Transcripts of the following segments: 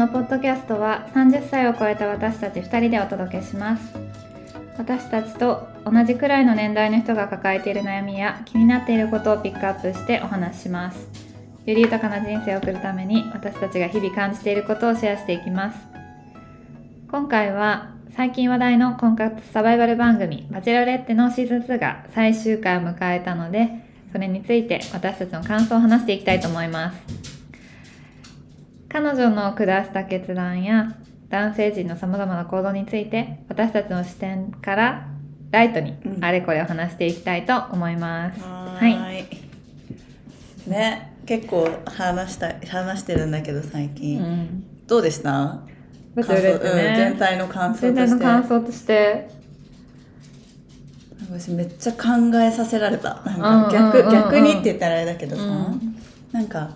のポッドキャストは30歳を超えた私たち2人でお届けします。私たちと同じくらいの年代の人が抱えている悩みや気になっていることをピックアップしてお話しします。より豊かな人生を送るために私たちが日々感じていることをシェアしていきます。今回は最近話題の婚活サバイバル番組「バチェロレッテ」のシーズン2が最終回を迎えたのでそれについて私たちの感想を話していきたいと思います。彼女の下した決断や男性陣のさまざまな行動について私たちの視点からライトにあれこれを話していきたいと思います、はい。いね結構話した話してるんだけど最近、うん。どうでした？全ね、体の感想と全体のして感想として。私めっちゃ考えさせられた。なんかうんうんうん逆,、うん。逆にって言ったらあれだけどさ、うん。なんか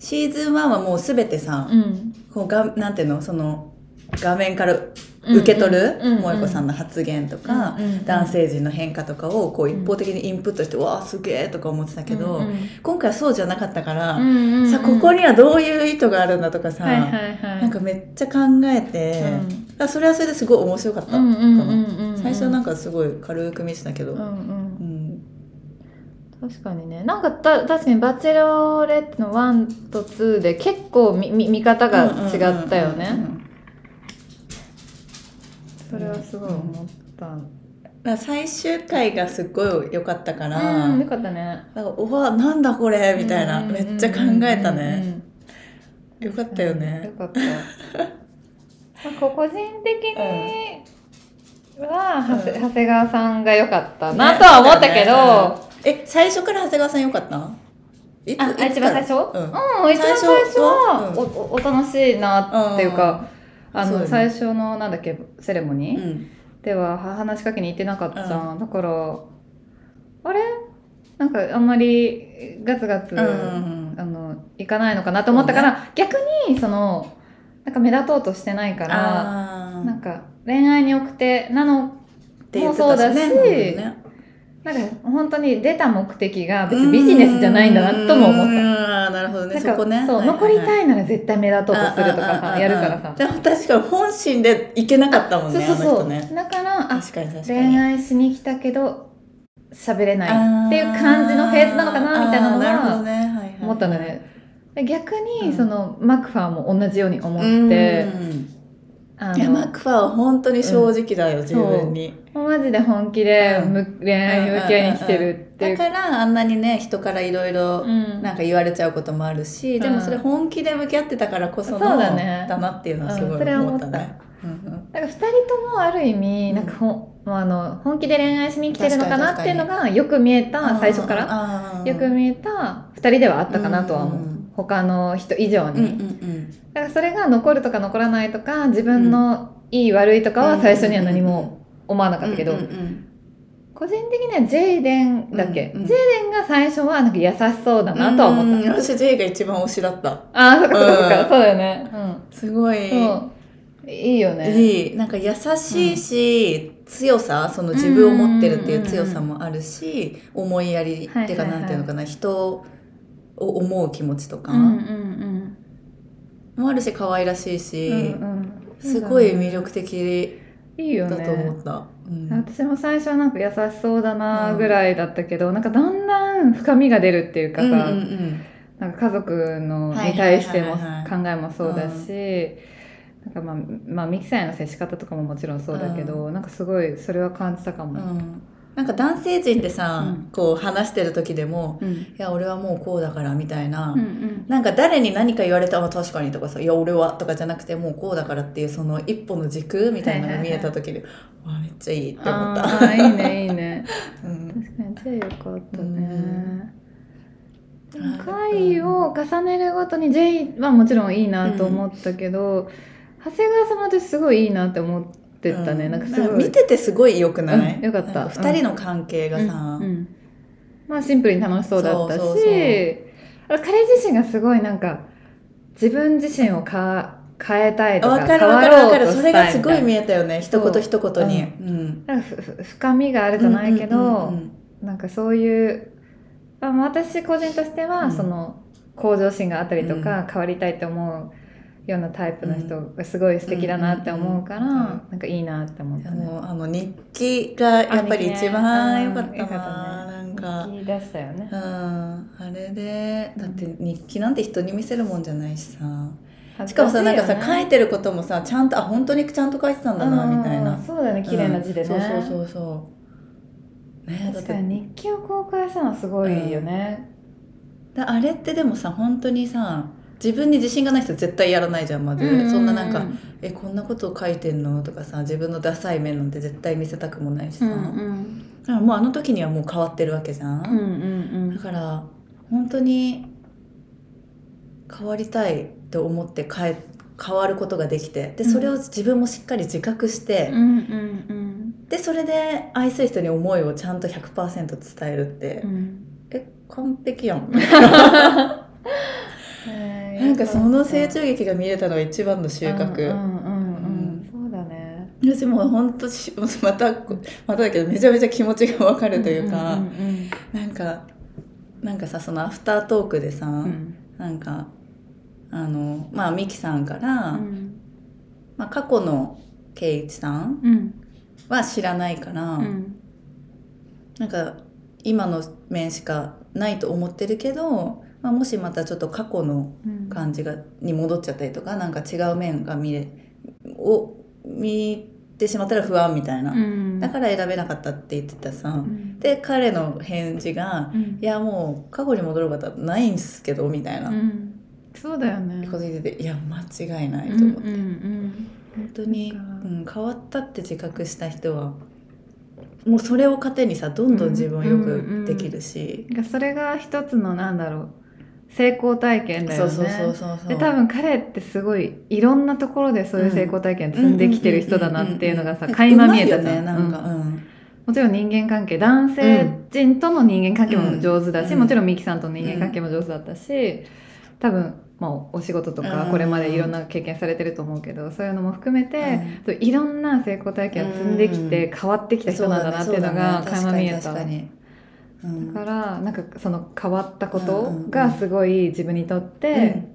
シーズン1はもう全てさ、うん。こうがなんていうのその画面から受け取る萌子さんの発言とか、うんうん男性陣の変化とかをこう一方的にインプットして、うわあすげえとか思ってたけど、うんうん。今回はそうじゃなかったから、うんうんうんさここにはどういう意図があるんだとかさ、はいはいはい。なんかめっちゃ考えて、うん。それはそれですごい面白かった。かうんうんうんなうんうん。最初はなんかすごい軽く見てたけど、うんうんうん確かにね。なんかた確かに「バチェロレッテ」の1と2で結構見見見方が違ったよね。うんうんうんうんそれはすごい思った。だから最終回がすっごい良かったから、うんよかったね。なんかうわなんだこれみたいな、うんうんうんうんめっちゃ考えたね、うんよかったようんよね、かった。個人的には、長谷川さんが良かったなとは思ったけど、え最初から長谷川さん良かった？いつあ一番最初、うん。うん、一番最初は、最おおお楽しいなっていうか、あの、最初のなんだっけセレモニー、うん。ではは話しかけに行ってなかった。じゃん、だからあれ？なんかあんまりガツガツ、あの行かないのかなと思ったから、逆にそのなんか目立とうとしてないからあなんか恋愛に奥手なのって言ってたしねもうそうだしねなんか本当に出た目的が別にビジネスじゃないんだなとも思った。なるほどね。そこね。そう、はいはい残りたいなら絶対目立とうとするとかさやるからさ。でも確かに本心でいけなかったもんねそうそうだからあ恋愛しに来たけど喋れないっていう感じのフェーズなのかなみたいなのは思ったんだね。で逆うんにそのマクファーも同じように思って、うんあいやマのクファーは本当に正直だよ、自分に。マジで本気でうん。む恋愛に向き合いに来てるっていう。だからあんなにね人からいろいろうん。なんか言われちゃうこともあるし、でもそれ本気で向き合ってたからこそのそうだね。なっていうのはすごい思ったね。うんうんだから2人ともある意味、うんなんかほんあの本気で恋愛しに来てるのかなっていうのがよく見えた最初から。らよく見えた2人ではあったかなとは思う、うん他の人以上に、うんうんうん。だからそれが残るとか残らないとか自分のいい悪いとかは最初には何も思わなかったけど、うんうん個人的にはジェイデンだっけ、うんうん。ジェイデンが最初はなんか優しそうだなとは思った、うん私 J が一番推しだった。ああそっかそっかうん。そうだよね。すごい、うんそう。いいよね。いい。なんか優しいし、強さその自分を持ってるっていう強さもあるし、思いやりっていうかなんていうのかな、人を思う気持ちとかうんうんもあるし可愛らしいし、うんうん。うんすごい魅力的いいよねだと思った。うん。私も最初はなんか優しそうだなぐらいだったけど、なんかだんだん深みが出るっていうかさ、うんうんうん。なんか家族のに対しても考えもそうだし、なんかまあ、まあ、ミキサーへの接し方とかももちろんそうだけど、なんかすごいそれは感じたかも。うんなんか男性陣でさ、うん。こう話してる時でもうん「いや俺はもうこうだから」みたいな、うんうん。なんか誰に何か言われたら「確かに」とかさ「いや俺は」とかじゃなくてもうこうだからっていうその一歩の軸みたいなのが見えた時で、わあめっちゃいいって思った。いいねいいね。うん。確かにジェイよかったね、うん。回を重ねるごとにジェイはもちろんいいなと思ったけど、長谷川さんも私すごいいいなって思ってたね、うなんかすごい。見ててすごい良くない、うん。よかった。なん二人の関係がさ、うん。うん。まあシンプルに楽しそうだったし。彼自身がすごいなんか自分自身をか変えたいとかる変わわかるわかろうそれがすごい見ええたよね。一言一言に、ううん。なんか深みがあるじゃないけど、うんうんうんなんかそういうあ私個人としては、うん。その向上心があったりとか、変わりたいと思うようなタイプの人がすごい素敵だなって思うから、なんかいいなって思ったね。もうあの日記がやっぱり一番良かったな、ねなんか。日記出したよね。うん。あれでだって日記なんて人に見せるもんじゃないしさ。しかもさなんかさ書いてることもさちゃんとあ本当にちゃんと書いてたんだなみたいな。うんそうだよね綺麗な字でね、うん。そうそうそうそう。ねだって。確かに日記を公開したのはすごいよね、だあれってでもさ本当にさ自分に自信がない人絶対やらないじゃんまず、そんななんか「えこんなこと書いてんの?」とかさ自分のダサい面なんて絶対見せたくもないしさ、うんうん。だからもうあの時にはもう変わってるわけじゃん、うんうんだから本当に変わりたいと思って変え変わることができてでそれを自分もしっかり自覚して、うんうんうん。でそれで愛する人に思いをちゃんと100%伝えるって、うん。え完璧やん なんかその成長劇が見れたのが一番の収穫、うんうんうんうん。そうだね。私もう本当しまたまただけどめちゃめちゃ気持ちがわかるというか、んんなんかなんかさそのアフタートークでさ、うん。なんかあのまあミキさんから、うん。まあ、過去の圭一さんうん。は知らないから、うん。なんか今の面しかないと思ってるけど、まあ、もしまたちょっと過去のうん。感じがに戻っちゃったりとかなんか違う面が見れを見てしまったら不安みたいな、うん。だから選べなかったって言ってたさ、うん。で彼の返事がうん「いやもう過去に戻ることはないんすけど」みたいな。うん。そうだよね。こと言ってて「いや間違いない」と思って、うんうん本当に、うん、変わったって自覚した人はもうそれを糧にさどんどん自分をよくできるし、うんなんかそれが一つのなんだろう成功体験だよね。そうそうそうそうで多分彼ってすごいいろんなところでそういう成功体験積んできてる人だなっていうのがさうん垣間見えたじゃん。ねなん。か、うん。うん。もちろん人間関係男性陣との人間関係も上手だし、うん。もちろんミキさんとの人間関係も上手だったし多分、まあ、お仕事とかうんこれまでいろんな経験されてると思うけどそういうのも含めて、そういろんな成功体験を積んできて変わってきた人なんだなっていうのが垣間見えた。だからなんかその変わったことがすごい自分にとって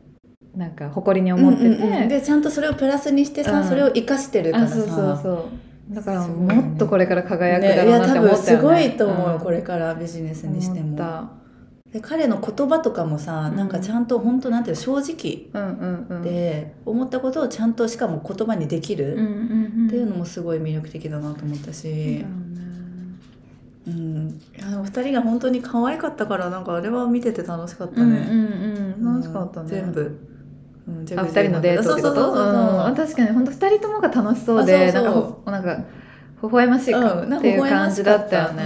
なんか誇りに思ってて、うんうんうん。でちゃんとそれをプラスにしてさ、うん。それを生かしてるからさ。あそうそうそう。だからもっとこれから輝くだね、いろうや多なって思ったよね、分すごいと思う、ん。これからビジネスにしても。で彼の言葉とかもさなんかちゃんと本当なんていうの正直。うんうんうん。で、思ったことをちゃんとしかも言葉にできる、うんうんうん。っていうのもすごい魅力的だなと思ったし、うん、いやでも2人が本当に可愛かったからなんかあれは見てて楽しかったね、うんうんうん楽しかったね、うん全部、うん、ジャあグジー二人のデートってこと？そうそうそうそう。うんあ確かに本当二人ともが楽しそうであそうそう。なんかほなんか微笑ましいかうっていう感じだったよね、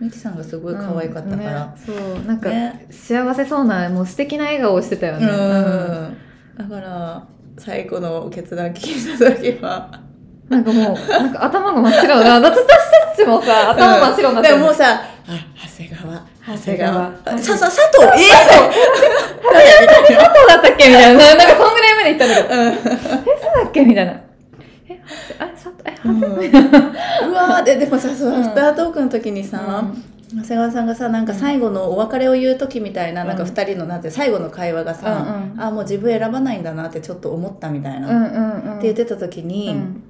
うん。ミキさんがすごい可愛かったから、うん。ねそうなんか、ね。幸せそうなもう素敵な笑顔をしてたよね、うん。だから最後の決断聞いた時はなんかもうなんか頭が真っ白だな。私たちもさ頭真っ白になってるでももうさあ長谷川。長谷川。長谷川。あささ佐藤。えそうだったっけみたいな。なんかそんぐらいまで行ったんだけどええそうだっけみたいな。えはあさえうん。はうわー。ででもさそのうん。アフタートークの時にさ、長谷川さんがさなんか最後のお別れを言う時みたいな,、なんかうん2人のなんて最後の会話がさ、うんうん。あもう自分選ばないんだなってちょっと思ったみたいな、うんっうんうん。て言ってた時に、うん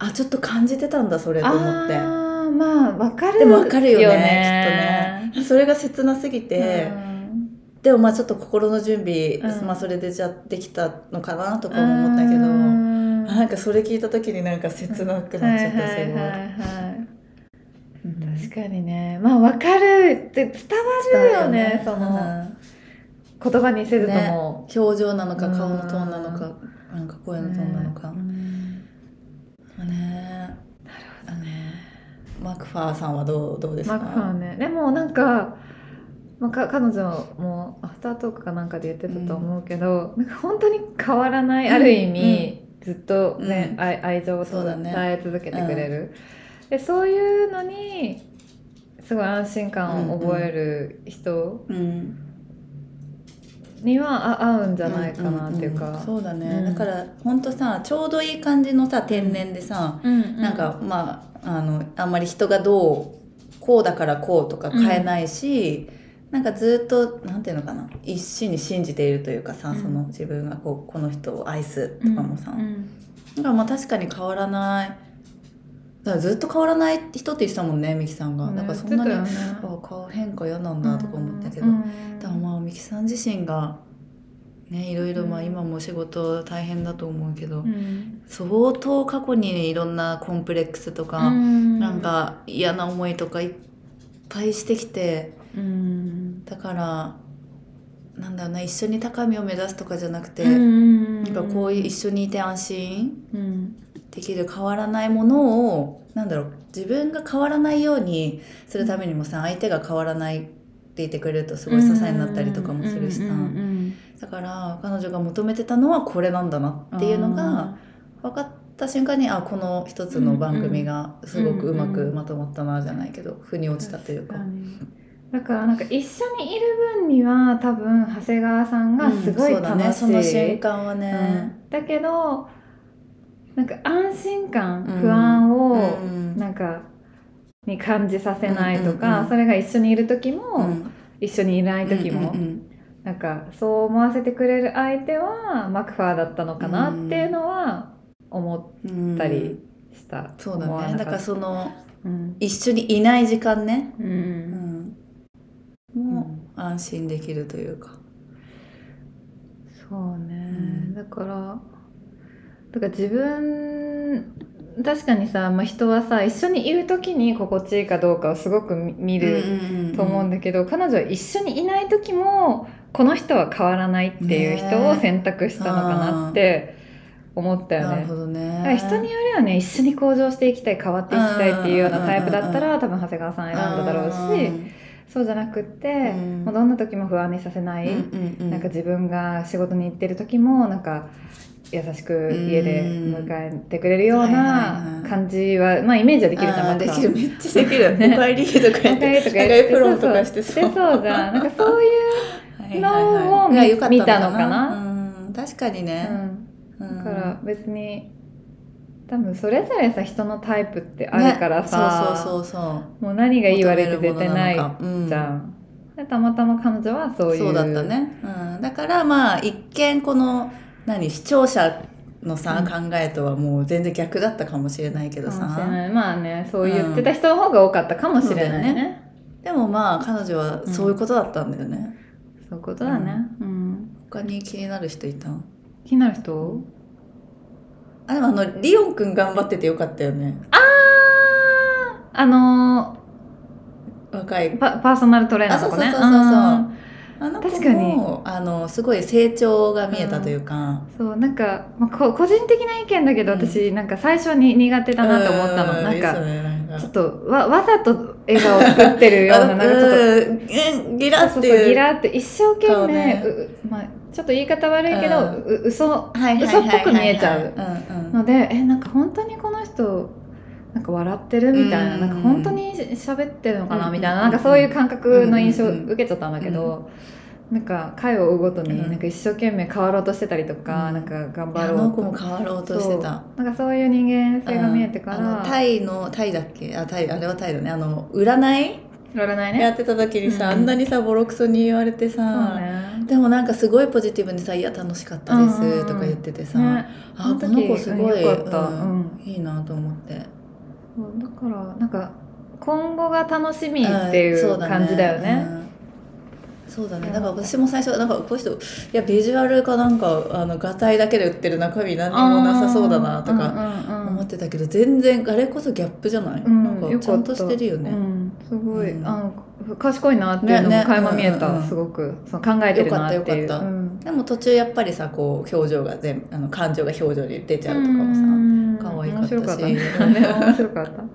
あちょっと感じてたんだそれと思って。あーまあわかるでも分かるよねきっとね。それが切なすぎて、でもまあちょっと心の準備、うん。まあそれでじゃあできたのかなとかも思ったけど、うなんかそれ聞いた時になんか切なくなっちゃったすごい。確かにね。まあわかるって伝わるよねそのうん。言葉にせずとも、表情なのかうん顔のトーンなのかなんか声のトーンなのか、うんまあねあね。マクファーさんはどうどうですか？マクファーね。でもなんか、まあ、か彼女もアフタートークかなんかで言ってたと思うけど、なんか本当に変わらない、うんある意味、ずっとね、うん。愛愛情を伝え続けてくれる、でそういうのにすごい安心感を覚える人うんにはあ合うんじゃないかなっていうか、んんんそうだね、うん。だからほんとさちょうどいい感じのさ天然でさ、うんなんかまああのあんまり人がどうこうだからこうとか変えないし、なんかずっとなんていうのかな。一心に信じているというかさ、うん。その自分がこうこの人を愛すとかもさ、うん。だからまあ確かに変わらないだからずっと変わらない人って言ってたもんねミキさんが、ねなんかそんなに、ね。あ顔変化嫌なんだとか思ったけど、うんだからまあミキさん自身がねいろいろまあうん今も仕事大変だと思うけど、うん。相当過去にいろんなコンプレックスとか、うん。なんか嫌な思いとかいっぱいしてきてうん。だからなんだろうな一緒に高みを目指すとかじゃなくて、うん。なんかこういう一緒にいて安心うんできる変わらないものをなんだろう自分が変わらないようにするためにもさ相手が変わらないっていてくれるとすごい支えになったりとかもするしさ、うんうんだから彼女が求めてたのはこれなんだなっていうのが分かった瞬間にあこの一つの番組がすごくうまくまとまったなじゃないけど腑に落ちたというか。だからなんか一緒にいる分には多分長谷川さんがすごいうんそうだ楽しい、ねその瞬間はね、うん。だけどなんか安心感、うん。不安をうんなんかに感じさせないとか、うんうんうんそれが一緒にいる時も、うん。一緒にいない時も、うんうんなんかそう思わせてくれる相手はマクファーだったのかなっていうのは思うんったりした、そうだ思わなねだからそのうん。一緒にいない時間ね、ううん。ん、も安心できるというか、そうね、うん。だからだから自分確かにさ、まあ、人はさ一緒にいる時に心地いいかどうかをすごく見見ると思うんだだけど、彼女は一緒にいない時もこの人は変わらないっていう人を選択したのかなって思ったよね。なるほどね。人によりはね一緒に向上していきたい変わっていきたいっていうようなタイプだったら多分長谷川さん選んだだろうしそうじゃなくって、うん。もうどんな時も不安にさせない、なんか自分が仕事に行ってる時もなんか優しく家で迎えてくれるようなはい感じは、まあイメージはできるじゃんできる。めっちゃできる、ね おりとか言ってプロンとかしてそう。そうじゃんなんかそういうのを見たのかな？うん。確かにね、だから別に多分それぞれさ人のタイプってあるからさ、ね。そうそうそうそう。もう何がいい悪いって絶対ないじゃん、でたまたま彼女はそういうそうだったね、うん、だからまあ一見この何視聴者のさ、うん。考えとはもう全然逆だったかもしれないけどさ。まあねそう言ってた人の方が多かったかもしれないね,、そうだよでもまあ彼女はそういうことだったんだよね、そういうことだね。うん、他に気になる人いた？気になる人？あでもあのリオンくん頑張っててよかったよね。ああの若い。ーパパーソナルトレーナーの子ね。そうそうそうそうああの子確かに。もあのすごい成長が見えたというか、ーそうなんか、まあ、こ個人的な意見だけどうん。私なんか最初に苦手だなと思ったの。うなんかねちょっとわわざと笑顔を作ってるような なんかちょっと。うんギラってギラって一生懸命、顔ね。ううまあ、ちょっと言い方悪いけど、うん。う嘘はいはい。嘘っぽく見えちゃううんうん。のでえなんか本当にこの人なんか笑ってるみたいな,、うん。なんか本当に喋ってるのかなうん。みたいななんかそういう感覚の印象受けちゃったんだけど、なんか回を追うごとにうん。なんか一生懸命変わろうとしてたりとか、うん。なんか頑張ろうの子も変わろうとしてた。なんかそういう人間性が見えてからタイのタイだっけ？あタイあれはタイだね。あの占い？占いね。やってた時にさ、うん。あんなにさボロクソに言われてさ、ね。でもなんかすごいポジティブにさ「いや楽しかったです」うんうんうん。とか言っててさ、ね。あこの子すごい、うんよかうん。いいなと思ってそうだからなんか今後が楽しみっていう感じだよね。うんそうだね。だから私も最初なんかこの人いやビジュアルかなんかあのガタイだけで売ってる中身何にもなさそうだなとかか思ってたけど全然あれこそギャップじゃない、うんなんかちゃんとしてるよね、うん、すごい、うん。あの賢いなっていうのもねね垣間見えた、うんうんうん。すごく。その考えてるなっていう。よかったよかった。うんでも途中やっぱりさこう表情が全あの感情が表情に出ちゃうとかもさ、うん。可愛かったし。面白かった。ねね面白かった、そう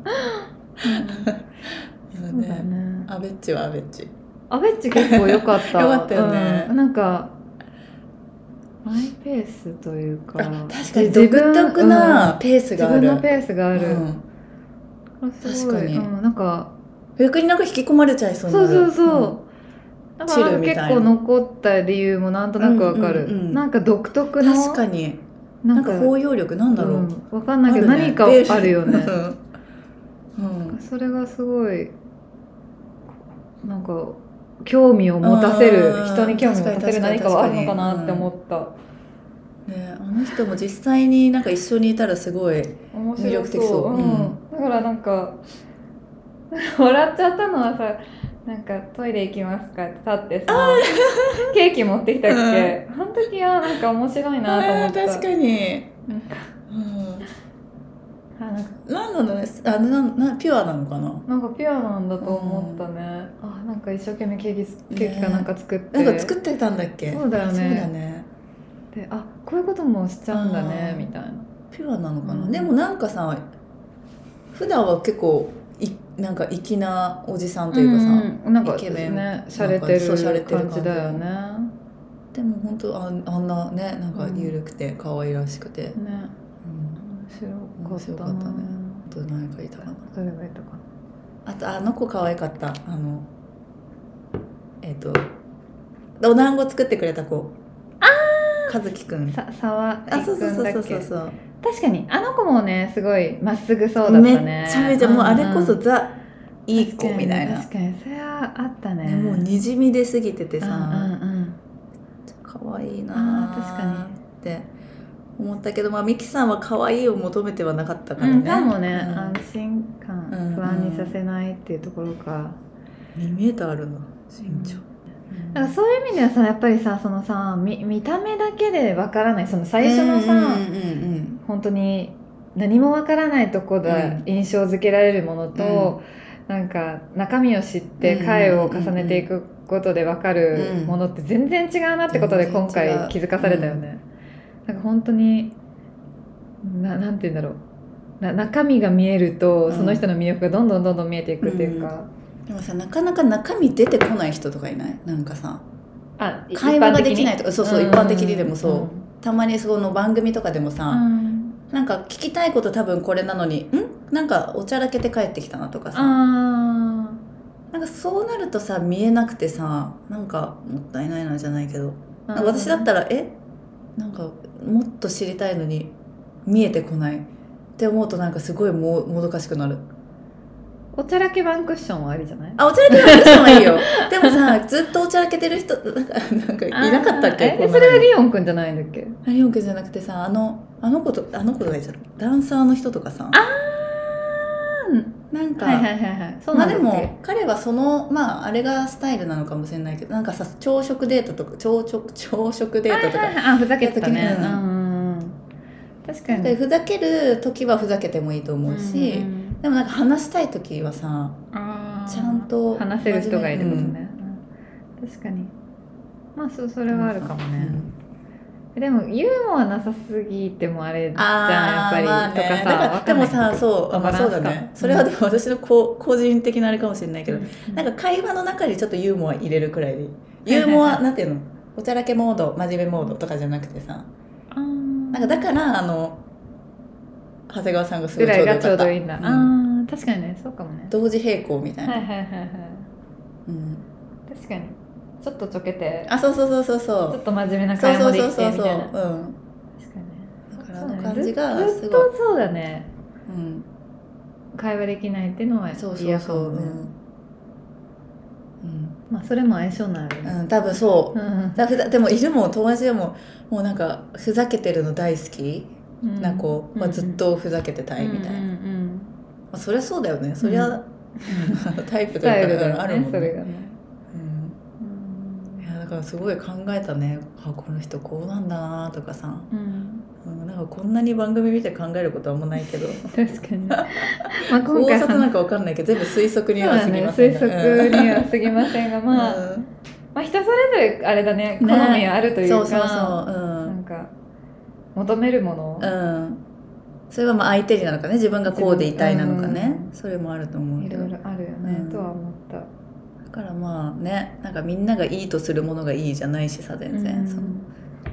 そうだね。ねアベッチはアベッチ。アベッチ結構良かった。良かったよね。うん。なんかマイペースというかあ確かに独特なペース自がある、分のペースがある、うん。確かに。うん、なんか逆になんか引き込まれちゃいそうになる。そうそうそう、だか結チルみたいな構残った理由もなんとなくわかる、うんうんうんなんか独特うんの確かに。ななんか包容力なんだろう、うん、わかんないけど、ね。何かあるよね。うん。うんそれがすごいなんか興味を持たせるうん。人に興味を持たせる何かはあるのかなって思った、ねあの人も実際になんか一緒にいたらすごい面魅力的そう。うん。うん。だからなんか笑っちゃったのはさなんかトイレ行きますかって立ってさケーキ持ってきたっけ、あの時はなんか面白いなと思った。確かに、なんかうん、あなんかなんね。あなんなピュアなのかな？なんかピュアなんだと思ったね、あなんか一生懸命ケーキケーキかなんか作って、なんか作ってたんだっけ？そうだよね。そうだね。であこういうこともしちゃうんだねうん。みたいな。ピュアなのかな、うんでもなんかさ普段は結構いなんか粋なおじさんというかさ、うんなんかイケメンね洒落てる感じだよね。でも本当あんあんなねなんか緩くて可愛らしくて、ね。うん、面白かっ面白かったね。あと何かいたかな。誰がいたかあとあの子可愛かった。あのえっ、とお団子作ってくれた子。ああ和樹くん。なさ沢あそう井そうそうそうそう確かにあの子もねすごいまっすぐそうだったね。めっちゃめちゃもうあれこそん。んザいい子みたいな、確かにそれはあったね。ねもうにじみ出すぎててさ、うんうんうん。可愛いな確かに。って思ったけどまあミキさんは可愛いを求めてはなかったからね、うん、かもね、うん。安心感、うん不安にさせないっていうところか、2メーターあるの身長、だからそういう意味ではさやっぱりさそのさ見見た目だけでわからない。その最初のさ、うんうんうん本当に何もわからないとこでうん。印象づけられるものと、なんか中身を知ってうん。回を重ねていくことでわかるうんものって全然違うなってことで今回気づかされたよね。なんか本当にななんて言うんだろう。な中身が見えるとうん。その人の魅力がどんどんどんどん見えていくっていうか、でもさなかなか中身出てこない人とかいない？なんかさ。あ会話ができないとか。そうそう一般的にでもそう。うん。たまにその番組とかでもさ、うんなんか聞きたいこと多分これなのにん？なんかおちゃらけて帰ってきたなとかさ。あなんかそうなるとさ見えなくてさなんかもったいないなじゃないけど。私だったらえ？なんかもっと知りたいのに見えてこないって思うとなんかすごいももどかしくなるおちゃらけワンクッションはありじゃない？あおちゃらけてる人はいいよ。でもさずっとおちゃらけてる人なんかなんかいなかったっけ？あーえそれはリオンくんじゃないんだっけ？リオン君じゃなくてさあのあの子とあの子がいちゃったダンサーの人とかさ。なんか、はいはいはいはい。そうまあでも彼はそのまああれがスタイルなのかもしれないけどなんかさ朝食デートとか朝食朝食デートとか、はいはいはい。あふざけてたね。うん確かに。でふざける時はふざけてもいいと思うし、うんうんでもなんか話したい時はさちゃんと話せる人がいることね、うん。確かに。まあそそれはあるかもね、でもユーモアなさすぎてもあれじゃんやっぱり、まあね、とかさだからでもさそうあ、まあ、そうだね。それはでも私のこう個人的なあれかもしれないけど、うん。なんか会話の中にちょっとユーモア入れるくらいでユーモアなんていうの？おちゃらけモード真面目モードとかじゃなくてさ。なんかだからあの長谷川さんがすごぐらいがちょうどよかった。うどいいんだ、うん。ああ確かにね。そうかもね。同時並行みたいな、はいはいはいはい。うん、確かに。ちょっとちょけて。あそうそうそうそうそちょっうと真面目なそう会話もでそうそうそうきてみたいなうん。確かにね。だからの感じがずすごい。ずっとそうだね。うん。会話できないっていうのはそうそう嫌かそう、もね。うん。まあそれも相性になるよね。うんうん、多分そう。うん。だでもいるもん友達でももうなんかふざけてるの大好きうん。な子、まあ、ずっとふざけてたいみたいな、うんうんうんまあ、そりゃそうだよね。そりゃ、タイプというかあるもんね。それがね。うん、いやだからすごい考えたね。あこの人こうなんだなとかさ、うん。うん、なんかこんなに番組見て考えることはあんまないけど。確かに。まあ今考回察なんかわかんないけど全部推測には過ぎません。推測には過ぎませんが、う んまあ、うん。まあ人それぞれあれだね。好ねみはあるというか、そうそうそう。なんか求めるもの、うん、うん、それはまあ相手になのかね。自分がこうでいたいなのかね、うん。それもあると思ういろいろあるよね、うん。とは思った。だからまあねなんかみんながいいとするものがいいじゃないしさ全然、うん。その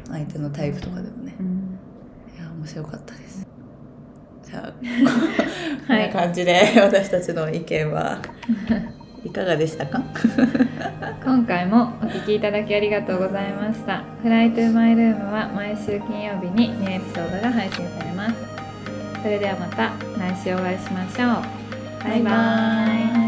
相手のタイプとかでもね、うん。いや面白かったです。じゃあこんはない感じで私たちの意見はいかがでしたか？今回もお聞きいただきありがとうございました「フライトゥーマイルームは毎週金曜日にニューエピソードが配信されます。それではまた来週お会いしましょう。バイバーイ。